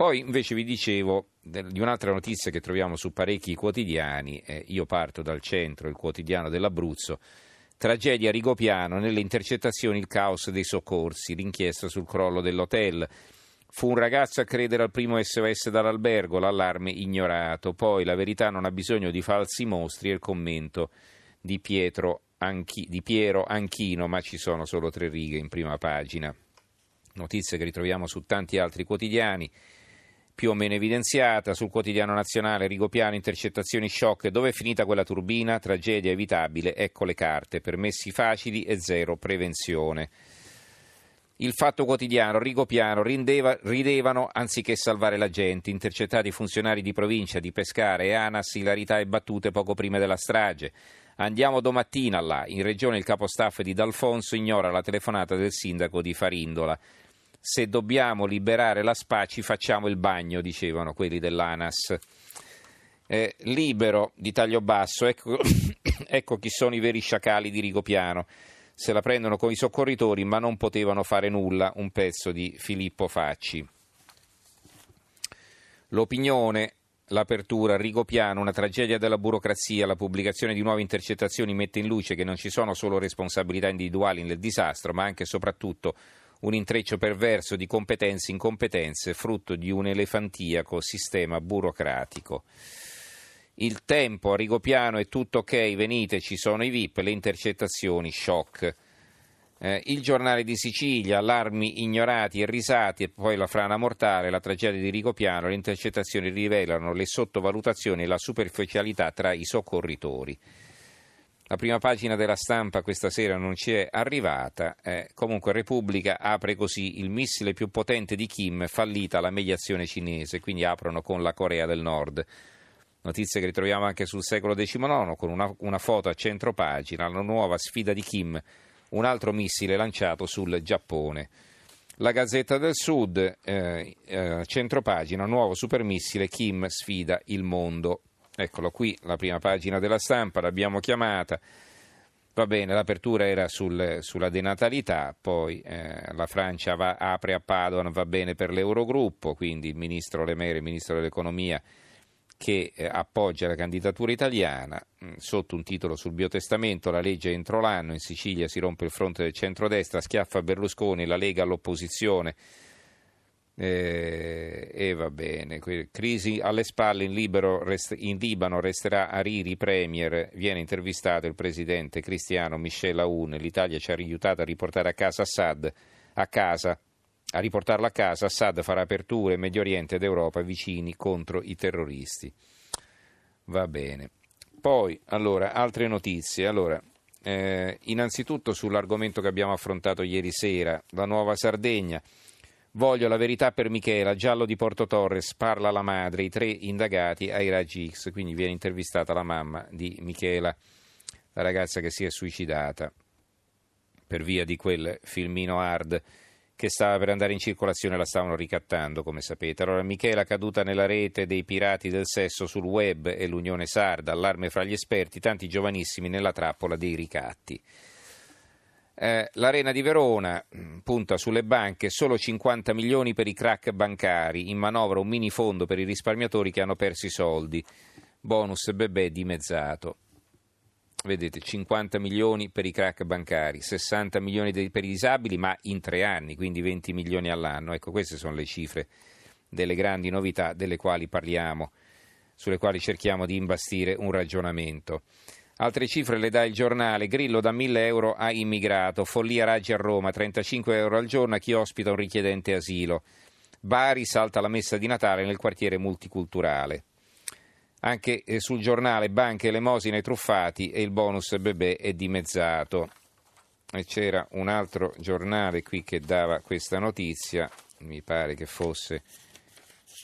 Poi invece vi dicevo di un'altra notizia che troviamo su parecchi quotidiani, eh, io parto dal centro, il quotidiano dell'Abruzzo, tragedia Rigopiano, nelle intercettazioni il caos dei soccorsi, l'inchiesta sul crollo dell'hotel. Fu un ragazzo a credere al primo SOS dall'albergo, l'allarme ignorato, poi la verità non ha bisogno di falsi mostri e il commento di, Anchi, di Piero Anchino, ma ci sono solo tre righe in prima pagina. Notizie che ritroviamo su tanti altri quotidiani più o meno evidenziata. Sul quotidiano nazionale Rigopiano, intercettazioni shock. Dove è finita quella turbina? Tragedia evitabile. Ecco le carte. Permessi facili e zero prevenzione. Il fatto quotidiano, Rigopiano, rindeva, ridevano anziché salvare la gente, intercettati funzionari di provincia, di Pescara e Anas, ilarità e battute poco prima della strage. Andiamo domattina là, in regione il capostaff di D'Alfonso ignora la telefonata del sindaco di Farindola se dobbiamo liberare la SPA ci facciamo il bagno, dicevano quelli dell'ANAS. Eh, libero di taglio basso, ecco, ecco chi sono i veri sciacali di Rigopiano. Se la prendono con i soccorritori, ma non potevano fare nulla. Un pezzo di Filippo Facci. L'opinione l'apertura, Rigopiano, una tragedia della burocrazia, la pubblicazione di nuove intercettazioni mette in luce che non ci sono solo responsabilità individuali nel disastro, ma anche e soprattutto un intreccio perverso di competenze incompetenze, frutto di un elefantiaco sistema burocratico. Il tempo a Rigopiano è tutto ok, venite, ci sono i VIP, le intercettazioni, shock. Eh, il giornale di Sicilia, allarmi ignorati e risati e poi la frana mortale, la tragedia di Rigopiano, le intercettazioni rivelano le sottovalutazioni e la superficialità tra i soccorritori. La prima pagina della stampa questa sera non ci è arrivata. Eh, comunque Repubblica apre così il missile più potente di Kim, fallita la mediazione cinese, quindi aprono con la Corea del Nord. Notizie che ritroviamo anche sul secolo XIX con una, una foto a centro pagina, la nuova sfida di Kim, un altro missile lanciato sul Giappone. La Gazzetta del Sud, eh, eh, centropagina, nuovo supermissile, Kim sfida il mondo. Eccolo qui, la prima pagina della stampa, l'abbiamo chiamata. Va bene, l'apertura era sul, sulla denatalità, poi eh, la Francia va, apre a Padoan, va bene per l'Eurogruppo, quindi il ministro Lemere, il ministro dell'Economia, che eh, appoggia la candidatura italiana, mm, sotto un titolo sul biotestamento, la legge entro l'anno, in Sicilia si rompe il fronte del centrodestra, schiaffa Berlusconi, la Lega all'opposizione. Eh, e va bene, crisi alle spalle in, Libero, rest, in Libano resterà Hariri premier, viene intervistato il presidente cristiano Michel Aoun, l'Italia ci ha aiutato a riportare a casa Assad, a casa, a riportarlo a casa, Assad farà aperture in Medio Oriente ed Europa vicini contro i terroristi. Va bene. Poi, allora, altre notizie. Allora, eh, innanzitutto sull'argomento che abbiamo affrontato ieri sera, la nuova Sardegna. Voglio la verità per Michela, giallo di Porto Torres, parla la madre, i tre indagati ai raggi X, quindi viene intervistata la mamma di Michela, la ragazza che si è suicidata per via di quel filmino hard che stava per andare in circolazione, la stavano ricattando, come sapete. Allora Michela caduta nella rete dei pirati del sesso sul web e l'Unione Sarda, allarme fra gli esperti, tanti giovanissimi nella trappola dei ricatti. Eh, L'Arena di Verona mm, punta sulle banche solo 50 milioni per i crack bancari, in manovra un mini fondo per i risparmiatori che hanno perso i soldi, bonus bebè dimezzato. Vedete, 50 milioni per i crack bancari, 60 milioni per i disabili, ma in tre anni, quindi 20 milioni all'anno. Ecco, queste sono le cifre delle grandi novità delle quali parliamo, sulle quali cerchiamo di imbastire un ragionamento. Altre cifre le dà il giornale. Grillo da 1000 euro a immigrato. Follia Raggi a Roma, 35 euro al giorno a chi ospita un richiedente asilo. Bari salta la messa di Natale nel quartiere multiculturale. Anche eh, sul giornale banche, elemosine truffati e il bonus bebè è dimezzato. E c'era un altro giornale qui che dava questa notizia, mi pare che fosse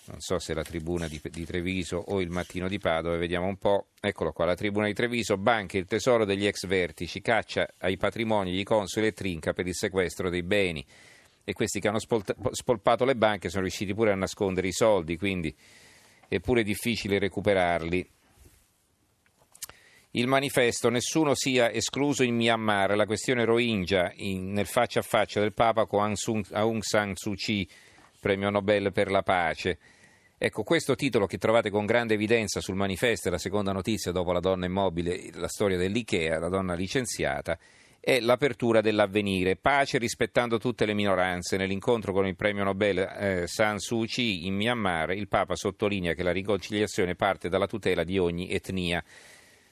non so se la tribuna di, di, Treviso o il mattino di Padova, vediamo un po'. Eccolo qua, la tribuna di Treviso, banche, il tesoro degli ex vertici, caccia ai patrimoni di consoli e trinca per il sequestro dei beni. E questi che hanno spolpato le banche sono riusciti pure a nascondere i soldi, quindi è pure difficile recuperarli. Il manifesto Nessuno sia escluso in Myanmar, la questione Rohingya in, nel faccia a faccia del Papa con Aung San Suu Kyi premio Nobel per la pace. Ecco, questo titolo che trovate con grande evidenza sul manifesto, la seconda notizia dopo la donna immobile, la storia dell'IKEA, la donna licenziata, è l'apertura dell'avvenire. Pace rispettando tutte le minoranze. Nell'incontro con il premio Nobel eh, San Suu Kyi in Myanmar, il Papa sottolinea che la riconciliazione parte dalla tutela di ogni etnia.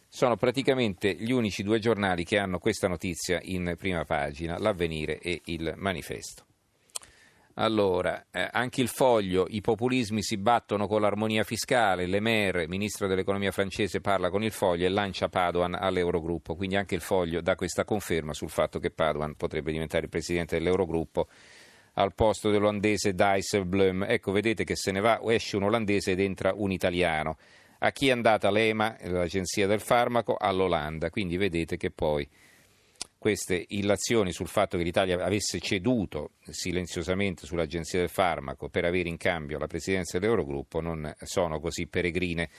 Sono praticamente gli unici due giornali che hanno questa notizia in prima pagina, l'avvenire e il manifesto. Allora, eh, anche il foglio, i populismi si battono con l'armonia fiscale, Le Maire, ministro dell'economia francese, parla con il foglio e lancia Padoan all'Eurogruppo, quindi anche il foglio dà questa conferma sul fatto che Padoan potrebbe diventare presidente dell'Eurogruppo al posto dell'olandese Dijsselbloem. Ecco, vedete che se ne va, esce un olandese ed entra un italiano. A chi è andata l'EMA, l'agenzia del farmaco? All'Olanda, quindi vedete che poi queste illazioni sul fatto che l'Italia avesse ceduto silenziosamente sull'Agenzia del Farmaco per avere in cambio la presidenza dell'Eurogruppo non sono così peregrine.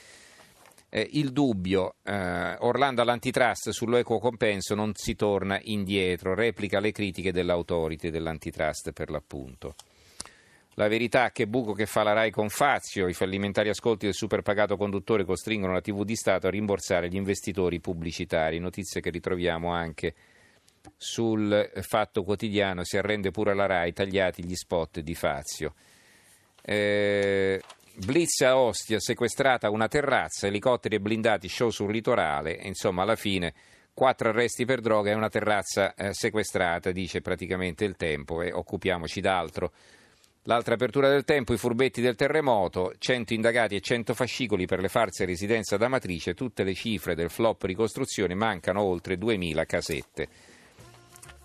Eh, il dubbio, eh, Orlando all'antitrust sull'equo compenso non si torna indietro, replica le critiche dell'autority dell'antitrust per l'appunto. La verità che buco che fa la RAI con Fazio, i fallimentari ascolti del superpagato conduttore costringono la TV di Stato a rimborsare gli investitori pubblicitari, notizie che ritroviamo anche sul Fatto Quotidiano si arrende pure alla RAI, tagliati gli spot di Fazio. Eh, Blitz a Ostia, sequestrata una terrazza, elicotteri e blindati, show sul litorale, insomma alla fine quattro arresti per droga e una terrazza eh, sequestrata, dice praticamente il tempo e occupiamoci d'altro. L'altra apertura del tempo, i furbetti del terremoto, 100 indagati e 100 fascicoli per le farse residenza da matrice, tutte le cifre del flop ricostruzione, mancano oltre 2000 casette.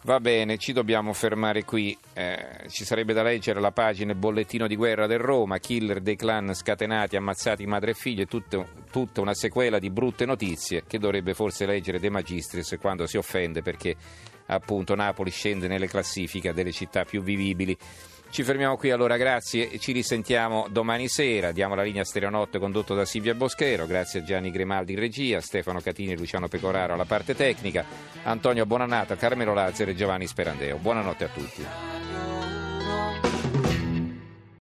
Va bene, ci dobbiamo fermare qui. Eh, ci sarebbe da leggere la pagina Bollettino di guerra del Roma, killer dei clan scatenati, ammazzati madre e figlio, tutta, tutta una sequela di brutte notizie che dovrebbe forse leggere De Magistris quando si offende perché appunto Napoli scende nelle classifiche delle città più vivibili. Ci fermiamo qui allora, grazie ci risentiamo domani sera. Diamo la linea Stereonotte condotto da Silvia Boschero, grazie a Gianni Grimaldi in regia, Stefano Catini e Luciano Pecoraro alla parte tecnica, Antonio Bonanato, Carmelo Lazzaro e Giovanni Sperandeo. Buonanotte a tutti.